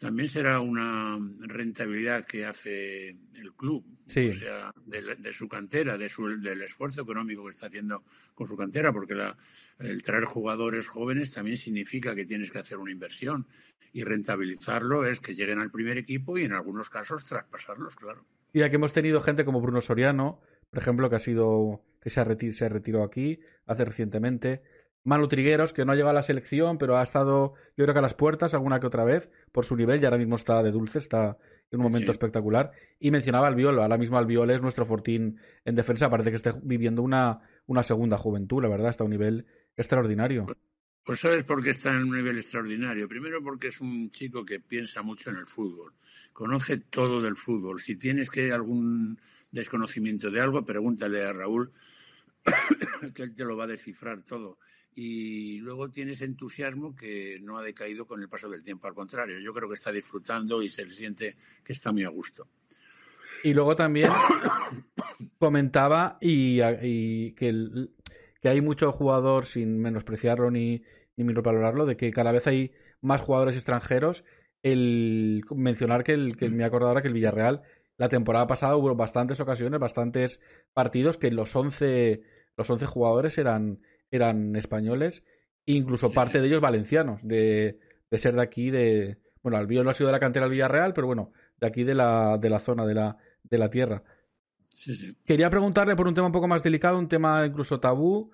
también será una rentabilidad que hace el club, o sea, de, su cantera, de su, del esfuerzo económico que está haciendo con su cantera, porque la, el traer jugadores jóvenes también significa que tienes que hacer una inversión y rentabilizarlo es que lleguen al primer equipo y en algunos casos traspasarlos, claro. Y aquí hemos tenido gente como Bruno Soriano, por ejemplo, que ha sido que se, ha se retiró aquí hace recientemente. Manu Trigueros, que no ha llegado a la selección, pero ha estado, yo creo que a las puertas alguna que otra vez, por su nivel, y ahora mismo está de dulce, está en un momento espectacular. Y mencionaba al Violo, ahora mismo al Violo es nuestro fortín en defensa, parece que esté viviendo una, una segunda juventud, la verdad, está a un nivel extraordinario. Pues sabes por qué está en un nivel extraordinario. Primero porque es un chico que piensa mucho en el fútbol, conoce todo del fútbol. Si tienes que algún desconocimiento de algo, pregúntale a Raúl, que él te lo va a descifrar todo y luego tienes entusiasmo que no ha decaído con el paso del tiempo. Al contrario, yo creo que está disfrutando y se siente que está muy a gusto. Y luego también comentaba y, que, que, hay mucho jugador, sin menospreciarlo ni, ni valorarlo, de que cada vez hay más jugadores extranjeros. El mencionar que, el, que me acordado ahora que el Villarreal la temporada pasada hubo bastantes ocasiones, bastantes partidos que los 11, los 11 jugadores eran, eran españoles, incluso parte de ellos valencianos, de, de ser de aquí, de... Bueno, Albiol no ha sido de la cantera del Villarreal, pero bueno, de aquí de la, de la zona, de la, de la tierra. Quería preguntarle por un tema un poco más delicado, un tema incluso tabú.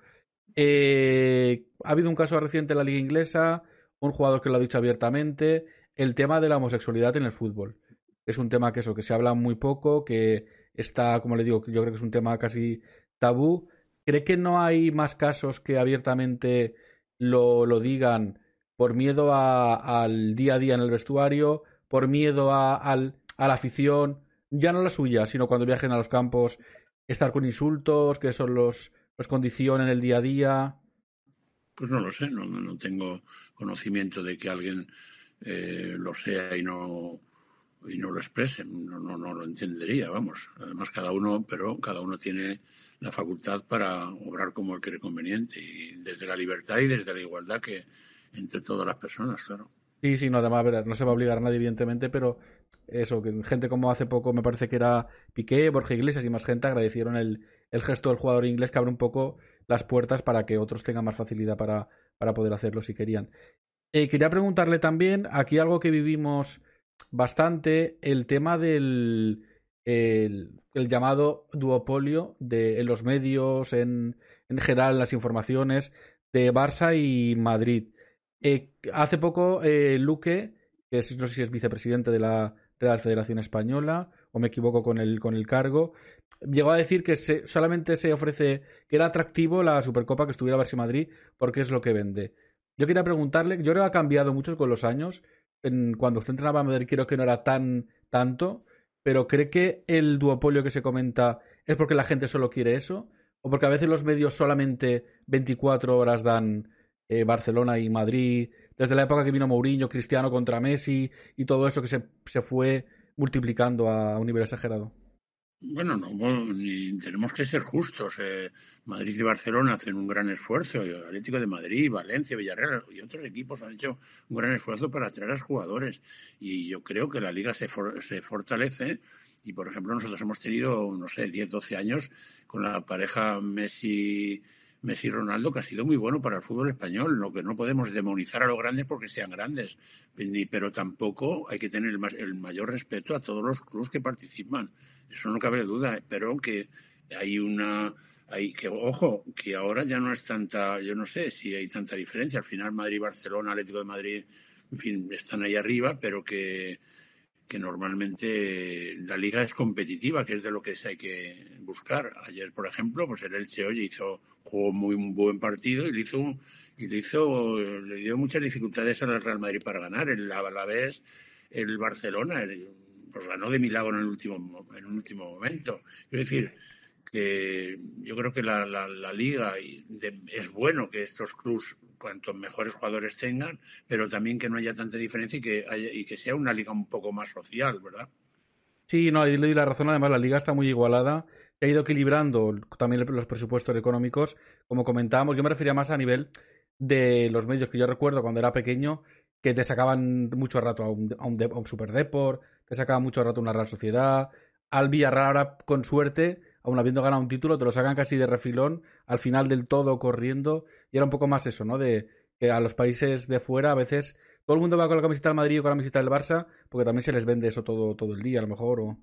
Eh, ha habido un caso reciente en la liga inglesa, un jugador que lo ha dicho abiertamente, el tema de la homosexualidad en el fútbol. Es un tema que eso, que se habla muy poco, que está, como le digo, yo creo que es un tema casi tabú. ¿Cree que no hay más casos que abiertamente lo, lo digan por miedo al día a día en el vestuario, por miedo a, a la afición, ya no la suya, sino cuando viajen a los campos, estar con insultos, que son los, los el día a día? Pues no lo sé, no, no tengo conocimiento de que alguien eh, lo sea y no y no lo exprese, no, no, no lo entendería, vamos. Además, cada uno, pero cada uno tiene la facultad para obrar como él cree conveniente, y desde la libertad y desde la igualdad que entre todas las personas, claro. Sí, sí, no, además, no se va a obligar a nadie, evidentemente, pero eso, que gente como hace poco me parece que era Piqué, Borja Iglesias y más gente agradecieron el, el gesto del jugador inglés que abre un poco las puertas para que otros tengan más facilidad para, para poder hacerlo si querían. Eh, quería preguntarle también, aquí algo que vivimos bastante, el tema del el, llamado duopolio de, en los medios, en, en general, en las informaciones de Barça y Madrid. Eh, hace poco, eh, Luque, que no sé si es vicepresidente de la Real Federación Española, o me equivoco con el, con el cargo, llegó a decir que solamente se ofrece, que era atractivo la Supercopa que estuviera Barça Madrid porque es lo que vende. Yo quería preguntarle, yo creo que ha cambiado mucho con los años. Cuando usted entrenaba a Madrid creo que no era tan tanto, pero ¿cree que el duopolio que se comenta es porque la gente solo quiere eso? ¿O porque a veces los medios solamente 24 horas dan eh, Barcelona y Madrid? Desde la época que vino Mourinho, Cristiano contra Messi y todo eso que se, se fue multiplicando a un nivel exagerado. Bueno, no, tenemos que ser justos. Eh, Madrid y Barcelona hacen un gran esfuerzo. El Atlético de Madrid, Valencia, Villarreal y otros equipos han hecho un gran esfuerzo para atraer a los jugadores. Y yo creo que la liga se, se fortalece. Y, por ejemplo, nosotros hemos tenido, no sé, 10, 12 años con la pareja Messi Messi Ronaldo, que ha sido muy bueno para el fútbol español. Lo que no podemos demonizar a los grandes porque sean grandes, pero tampoco hay que tener el, mayor respeto a todos los clubes que participan. Eso no cabe duda, pero que hay una. Hay que, ojo, que ahora ya no es tanta, yo no sé si hay tanta diferencia. Al final, Madrid, Barcelona, Atlético de Madrid, en fin, están ahí arriba, pero que que normalmente la liga es competitiva, que es de lo que hay que buscar. Ayer, por ejemplo, pues el Elche hoy hizo jugó muy buen partido y le hizo y le hizo le dio muchas dificultades al Real Madrid para ganar. El Alavés, el Barcelona, pues ganó de milagro en el último en un último momento. Es decir, que yo creo que la, la, liga es bueno que estos clubes cuantos mejores jugadores tengan, pero también que no haya tanta diferencia y que, y que sea una liga un poco más social, ¿verdad? Sí, no, y le doy la razón. Además, la liga está muy igualada. Se ha ido equilibrando también los presupuestos económicos. Como comentábamos, yo me refería más a nivel de los medios que yo recuerdo cuando era pequeño, que te sacaban mucho rato a un, a un, a un Super te sacaban mucho rato una Real Sociedad. Al Villarreal ahora, con suerte, aún habiendo ganado un título, te lo sacan casi de refilón, al final del todo corriendo, y era un poco más eso, ¿no? De que a los países de fuera a veces todo el mundo va con la camiseta del Madrid o con la camiseta del Barça, porque también se les vende eso todo, todo el día, a lo mejor, o...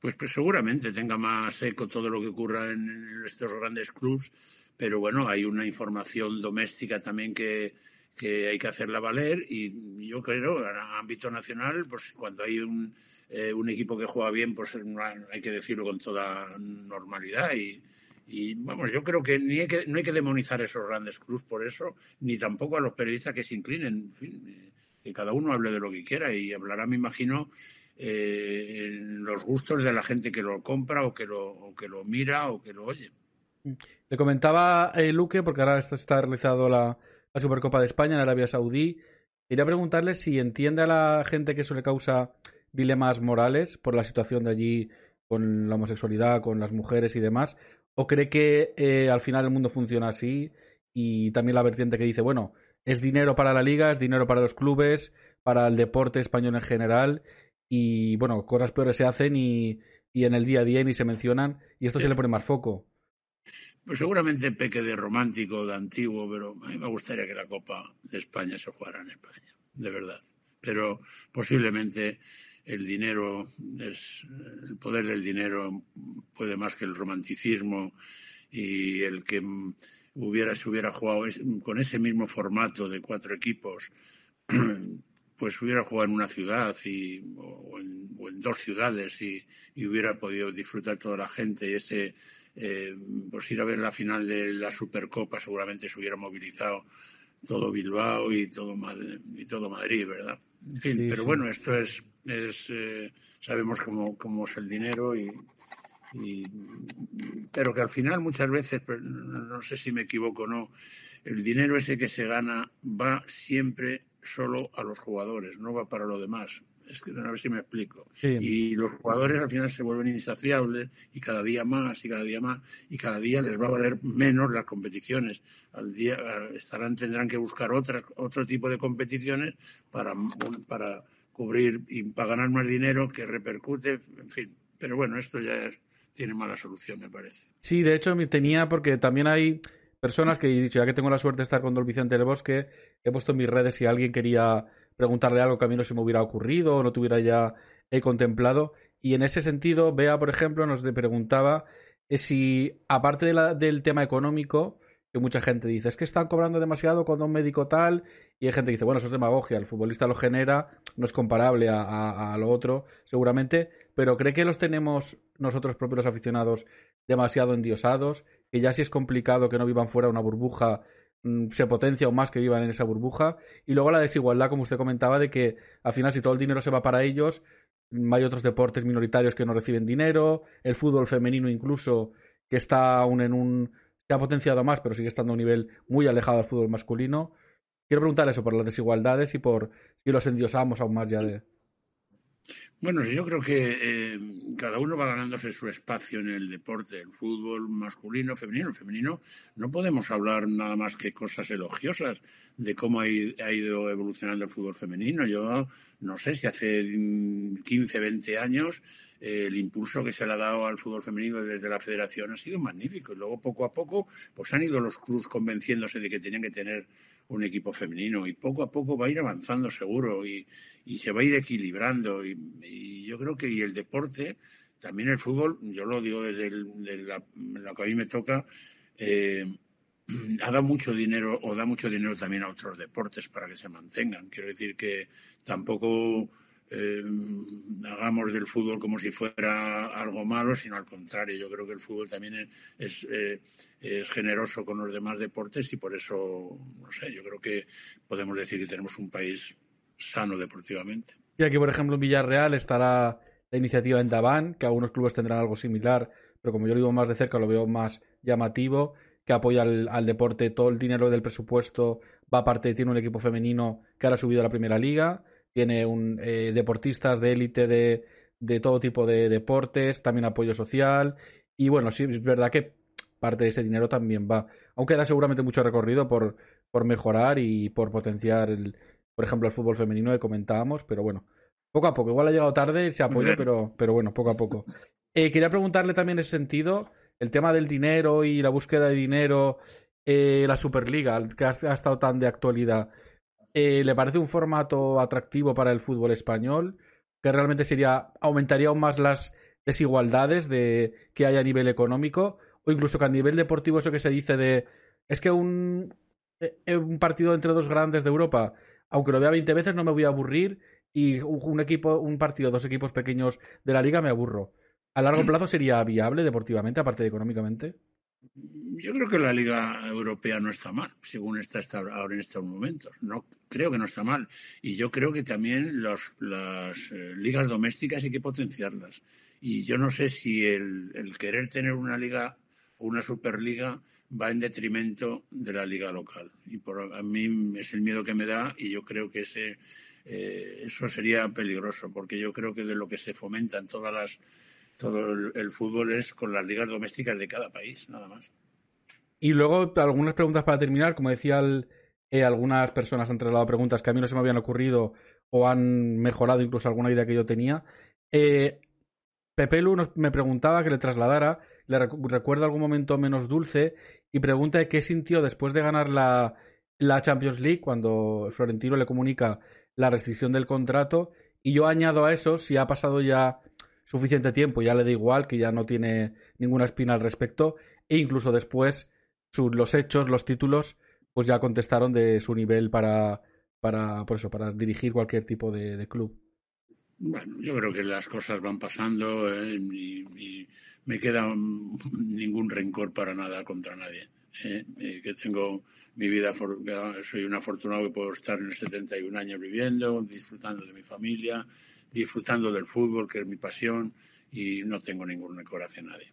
Pues, pues seguramente tenga más eco todo lo que ocurra en estos grandes clubes, pero bueno, hay una información doméstica también que, que hay que hacerla valer y yo creo, en ámbito nacional, pues cuando hay un, eh, un equipo que juega bien, pues hay que decirlo con toda normalidad y, y vamos, yo creo que, ni hay que no hay que demonizar esos grandes clubes por eso, ni tampoco a los periodistas que se inclinen, en fin, eh, que cada uno hable de lo que quiera y hablará, me imagino, eh, en los gustos de la gente que lo compra o que lo, que lo mira o que lo oye. Le comentaba Luque, porque ahora está, está realizado la, la Supercopa de España en Arabia Saudí. Quería preguntarle si entiende a la gente que eso le causa dilemas morales por la situación de allí con la homosexualidad, con las mujeres y demás? ¿O cree que eh, al final el mundo funciona así? Y también la vertiente que dice, bueno, es dinero para la liga, es dinero para los clubes, para el deporte español en general. Y bueno, cosas peores se hacen y, en el día a día ni se mencionan. Y esto se le pone más foco. Pues seguramente peque de romántico, de antiguo, pero a mí me gustaría que la Copa de España se jugara en España, de verdad. Pero posiblemente el dinero, es, el poder del dinero puede más que el romanticismo y el que hubiera, se hubiera jugado con ese mismo formato de cuatro equipos, pues hubiera jugado en una ciudad y, o, en, dos ciudades y, hubiera podido disfrutar toda la gente y ese eh, pues ir a ver la final de la Supercopa seguramente se hubiera movilizado todo Bilbao y todo Madrid, y todo Madrid ¿verdad? En fin, pero bueno, esto es, es eh, sabemos cómo, cómo, es el dinero y, y, pero que al final muchas veces, no sé si me equivoco o no, el dinero ese que se gana va siempre solo a los jugadores, no va para lo demás. Es que a ver si me explico. Y los jugadores al final se vuelven insaciables y cada día más y cada día más y cada día les va a valer menos las competiciones. Al día estarán tendrán que buscar otras otro tipo de competiciones para para cubrir y para ganar más dinero que repercute, en fin. Pero bueno, esto ya tiene mala solución, me parece. Sí, de hecho tenía porque también hay personas que he dicho, ya que tengo la suerte de estar con Don Vicente del Bosque, he puesto en mis redes si alguien quería preguntarle algo que a mí no se me hubiera ocurrido o no tuviera ya he contemplado. Y en ese sentido, Bea, por ejemplo, nos preguntaba eh, si, aparte del tema económico, que mucha gente dice, es que están cobrando demasiado cuando un médico tal, y hay gente que dice, bueno, eso es demagogia, el futbolista lo genera, no es comparable a, a lo otro, seguramente, pero cree que los tenemos nosotros propios aficionados demasiado endiosados, que ya si es complicado que no vivan fuera de una burbuja, se potencia aún más que vivan en esa burbuja. Y luego la desigualdad, como usted comentaba, de que al final si todo el dinero se va para ellos, mm, hay otros deportes minoritarios que no reciben dinero, el fútbol femenino incluso, que está aún en un... se ha potenciado más, pero sigue estando a un nivel muy alejado del fútbol masculino. Quiero preguntar eso por las desigualdades y por si los endiosamos aún más ya de... Bueno, yo creo que eh, cada uno va ganándose su espacio en el deporte, el fútbol masculino, femenino. femenino no podemos hablar nada más que cosas elogiosas de cómo ha ido evolucionando el fútbol femenino. Yo no sé si hace 15, 20 años eh, el impulso que se le ha dado al fútbol femenino desde la federación ha sido magnífico. Y luego, poco a poco, pues han ido los clubes convenciéndose de que tenían que tener un equipo femenino y poco a poco va a ir avanzando seguro y, se va a ir equilibrando. Y, yo creo que y el deporte también el fútbol yo lo digo desde la, lo que a mí me toca eh, ha dado mucho dinero o da mucho dinero también a otros deportes para que se mantengan. Quiero decir que tampoco eh, hagamos del fútbol como si fuera algo malo, sino al contrario. Yo creo que el fútbol también es, eh, es, generoso con los demás deportes y por eso, no sé, yo creo que podemos decir que tenemos un país sano deportivamente. Y aquí, por ejemplo, en Villarreal estará la iniciativa en Daván, que algunos clubes tendrán algo similar, pero como yo lo vivo más de cerca, lo veo más llamativo, que apoya al, al deporte, todo el dinero del presupuesto va aparte, tiene un equipo femenino que ahora ha subido a la primera liga tiene un, eh, deportistas de élite de, de, todo tipo de deportes, también apoyo social. Y bueno, sí, es verdad que parte de ese dinero también va. Aunque da seguramente mucho recorrido por, por mejorar y por potenciar, el, por ejemplo, el fútbol femenino que comentábamos, pero bueno, poco a poco. Igual ha llegado tarde se apoya, pero, pero bueno, poco a poco. Eh, quería preguntarle también en ese sentido, el tema del dinero y la búsqueda de dinero, eh, la Superliga, que ha, estado tan de actualidad. Eh, ¿Le parece un formato atractivo para el fútbol español? Que realmente sería, aumentaría aún más las desigualdades de, que hay a nivel económico, o incluso que a nivel deportivo eso que se dice de es que un, eh, un partido entre dos grandes de Europa, aunque lo vea 20 veces, no me voy a aburrir y un equipo, un partido, dos equipos pequeños de la liga me aburro. ¿A largo plazo sería viable deportivamente, aparte de económicamente? Yo creo que la Liga Europea no está mal, según está ahora en estos momentos. No creo que no está mal. Y yo creo que también las eh, ligas domésticas hay que potenciarlas. Y yo no sé si el, querer tener una liga una superliga va en detrimento de la liga local. Y por, a mí es el miedo que me da y yo creo que ese eh, eso sería peligroso, porque yo creo que de lo que se fomenta en todas las, todo el, fútbol es con las ligas domésticas de cada país, nada más. Y luego algunas preguntas para terminar, como decía eh, algunas personas han trasladado preguntas que a mí no se me habían ocurrido o han mejorado incluso alguna idea que yo tenía. Eh, Pepe Lu me preguntaba que le trasladara, le recuerda algún momento menos dulce y pregunta qué sintió después de ganar la, la Champions League cuando Florentino le comunica la restricción del contrato. Y yo añado a eso, si ha pasado ya suficiente tiempo, ya le da igual, que ya no tiene ninguna espina al respecto, e incluso después los hechos, los títulos, pues ya contestaron de su nivel para, para, por eso, para dirigir cualquier tipo de, club. Bueno, yo creo que las cosas van pasando eh, y, me queda ningún rencor para nada contra nadie. Eh, eh, que tengo mi vida, soy un afortunado que puedo estar en 71 años viviendo, disfrutando de mi familia, disfrutando del fútbol, que es mi pasión, y no tengo ningún rencor hacia nadie.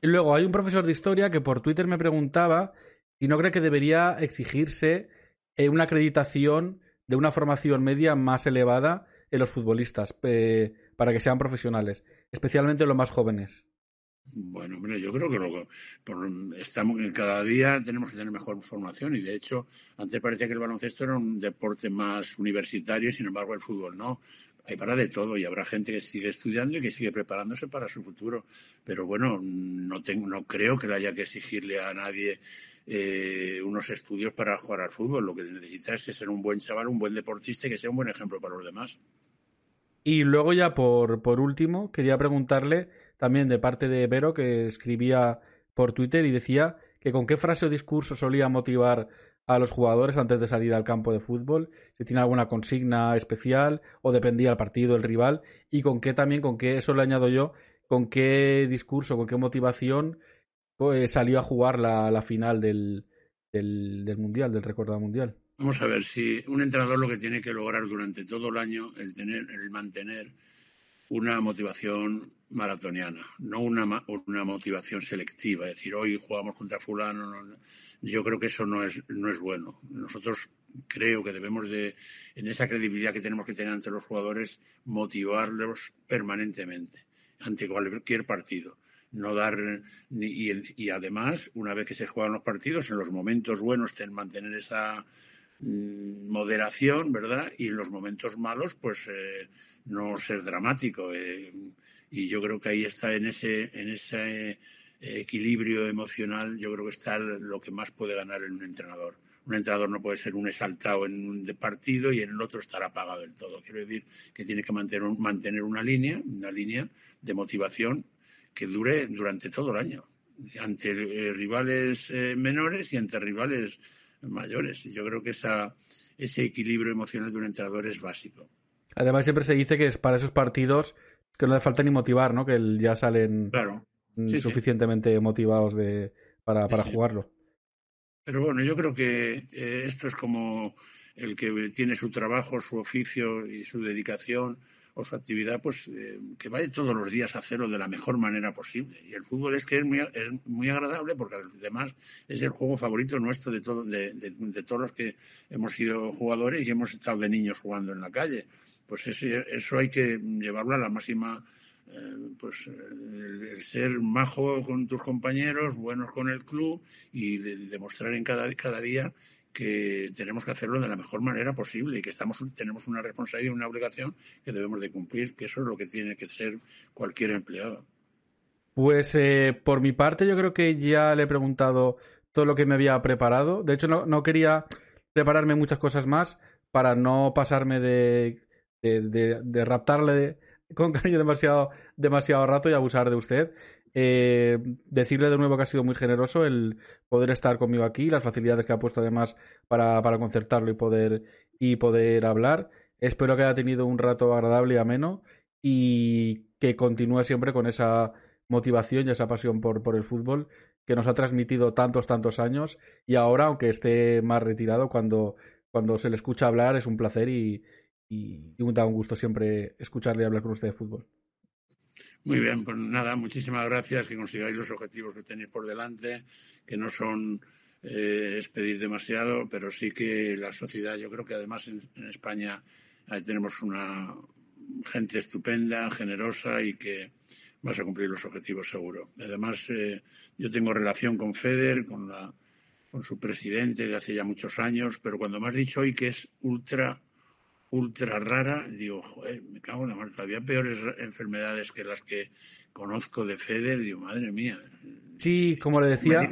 Y luego hay un profesor de historia que por Twitter me preguntaba si no cree que debería exigirse eh, una acreditación de una formación media más elevada en los futbolistas para que sean profesionales, especialmente los más jóvenes. Bueno, hombre, yo creo que lo, por, estamos, cada día tenemos que tener mejor formación y de hecho antes parecía que el baloncesto era un deporte más universitario sin embargo el fútbol no. Hay para de todo y habrá gente que sigue estudiando y que sigue preparándose para su futuro. Pero bueno, no, tengo, no creo que haya que exigirle a nadie eh, unos estudios para jugar al fútbol. Lo que necesita es ser un buen chaval, un buen deportista y que sea un buen ejemplo para los demás. Y luego ya por, por último, quería preguntarle también de parte de Vero, que escribía por Twitter y decía que con qué frase o discurso solía motivar a los jugadores antes de salir al campo de fútbol, si tiene alguna consigna especial o dependía del partido, el rival, y con qué también, con qué, eso le añado yo, con qué discurso, con qué motivación eh, salió a jugar la, la final del, del, del, Mundial, del recordado Mundial. Vamos a ver, si un entrenador lo que tiene que lograr durante todo el año, el, tener, el mantener una motivación maratoniana, no una, una motivación selectiva, es decir, hoy jugamos contra fulano, yo creo que eso no es, no es bueno. Nosotros creo que debemos de, en esa credibilidad que tenemos que tener ante los jugadores, motivarlos permanentemente ante cualquier partido. No dar, y, y además, una vez que se juegan los partidos, en los momentos buenos, mantener esa mm, moderación, ¿verdad? Y en los momentos malos, pues eh, no ser dramático. Eh, y yo creo que ahí está en ese, en ese eh, equilibrio emocional, yo creo que está lo que más puede ganar en un entrenador. Un entrenador no puede ser un exaltado en un partido y en el otro estar apagado del todo. Quiero decir que tiene que mantener, mantener una línea, una línea de motivación que dure durante todo el año, ante eh, rivales menores y ante rivales mayores. Y yo creo que esa, ese equilibrio emocional de un entrenador es básico. Además, siempre se dice que es para esos partidos que no hace falta ni motivar, ¿no? Que ya salen suficientemente motivados de, para, para jugarlo. Pero bueno, yo creo que eh, esto es como el que tiene su trabajo, su oficio y su dedicación o su actividad, pues eh, que vaya todos los días a hacerlo de la mejor manera posible. Y el fútbol es que es muy, es muy agradable porque además es el juego favorito nuestro de, todo, de, de todos los que hemos sido jugadores y hemos estado de niños jugando en la calle pues eso hay que llevarlo a la máxima, eh, pues el, ser majo con tus compañeros, buenos con el club y demostrar en cada, día que tenemos que hacerlo de la mejor manera posible y que estamos tenemos una responsabilidad una obligación que debemos de cumplir, que eso es lo que tiene que ser cualquier empleado. Pues eh, por mi parte yo creo que ya le he preguntado todo lo que me había preparado. De hecho no quería prepararme muchas cosas más para no pasarme de de, raptarle con cariño demasiado, demasiado rato y abusar de usted. Eh, decirle de nuevo que ha sido muy generoso el poder estar conmigo aquí, las facilidades que ha puesto además para, para concertarlo y poder, y poder hablar. Espero que haya tenido un rato agradable y ameno y que continúe siempre con esa motivación y esa pasión por, por el fútbol que nos ha transmitido tantos, tantos años y ahora, aunque esté más retirado, cuando, cuando se le escucha hablar es un placer y, y, y da un gusto siempre escucharle hablar con usted de fútbol. Muy bien, pues nada, muchísimas gracias, que consigáis los objetivos que tenéis por delante, que no son eh, demasiado, pero sí que la sociedad, yo creo que además en, España tenemos una gente estupenda, generosa y que vas a cumplir los objetivos seguro. Además, eh, yo tengo relación con FEDER, con, la, con su presidente de hace ya muchos años, pero cuando me has dicho hoy que es ultra, ultra rara, digo, joder, me cago en la. Había peores enfermedades que las que conozco de FEDER, digo, madre mía. Sí, como le decía.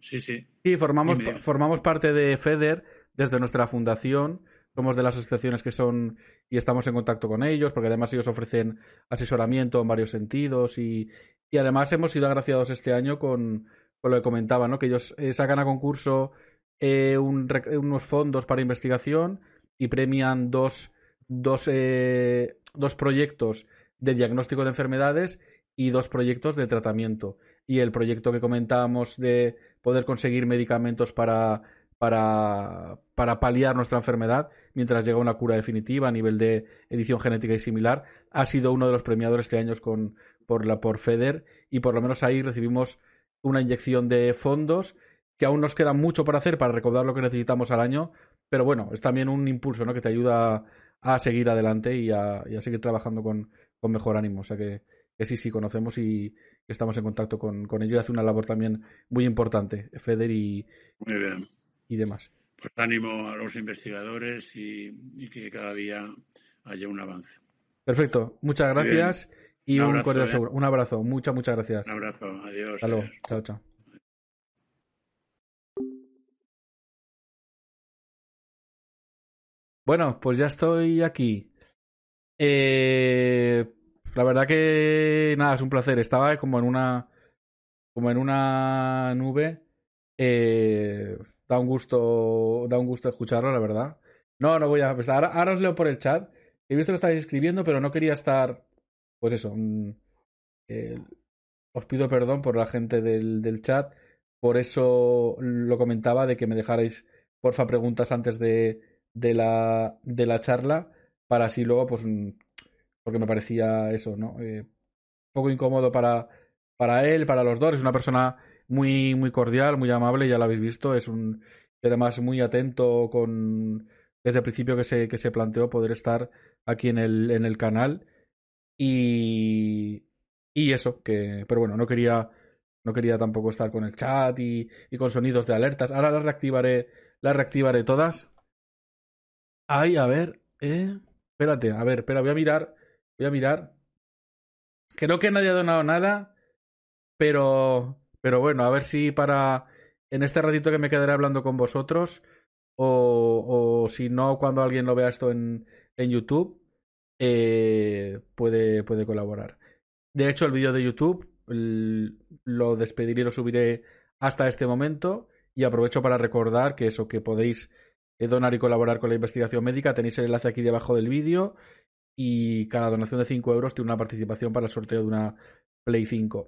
Sí, sí. Sí, formamos, formamos parte de FEDER desde nuestra fundación somos de las asociaciones que son y estamos en contacto con ellos, porque además ellos ofrecen asesoramiento en varios sentidos y, además hemos sido agraciados este año con, lo que comentaba, ¿no? que ellos eh, sacan a concurso eh, unos fondos para investigación y premian dos, dos, eh, dos proyectos de diagnóstico de enfermedades y dos proyectos de tratamiento. Y el proyecto que comentábamos de poder conseguir medicamentos para para, para paliar nuestra enfermedad mientras llega una cura definitiva a nivel de edición genética y similar, ha sido uno de los premiadores este año con, por, la, por FEDER y por lo menos ahí recibimos una inyección de fondos que aún nos queda mucho por hacer para recaudar lo que necesitamos al año, pero bueno, es también un impulso ¿no? que te ayuda a, seguir adelante y a, seguir trabajando con, con, mejor ánimo. O sea que, que, sí, sí, conocemos y estamos en contacto con, con ello y hace una labor también muy importante, FEDER y, muy bien y demás. Pues ánimo a los investigadores y, que cada día haya un avance. Perfecto, muchas gracias y un, abrazo, ¿eh? un abrazo, muchas, muchas gracias. Un abrazo, adiós. Chao, chao. Bueno, pues ya estoy aquí. Eh, la verdad que nada, es un placer. Estaba como en una como en una nube. Eh, da un gusto, da un gusto escucharlo, la verdad. No, no voy a empezar. Ahora, os leo por el chat. He visto que estáis escribiendo, pero no quería estar. Pues eso. Mm, eh, os pido perdón por la gente del, del, chat. Por eso lo comentaba de que me dejarais, porfa, preguntas antes de, de, la, de la charla. Para así luego, pues. Mm, porque me parecía eso, ¿no? Eh, un poco incómodo para, para él, para los dos. Es una persona muy, muy cordial, muy amable, ya lo habéis visto, es un además muy atento con desde el principio que se, que se planteó poder estar aquí en el, en el canal. Y, y eso, que, pero bueno, no quería, no quería tampoco estar con el chat y, y con sonidos de alertas. Ahora las reactivaré, las reactivaré todas. Ay, a ver, eh, espérate, a ver, espera, voy a mirar, voy a mirar. Creo que nadie ha donado nada, pero pero bueno, a ver si para en este ratito que me quedaré hablando con vosotros, o, o si no, cuando alguien lo vea esto en, en YouTube, eh, puede, puede colaborar. De hecho, el vídeo de YouTube lo despediré y lo subiré hasta este momento. Y aprovecho para recordar que eso, que podéis donar y colaborar con la investigación médica. Tenéis el enlace aquí debajo del vídeo. Y cada donación de 5 euros tiene una participación para el sorteo de una Play 5.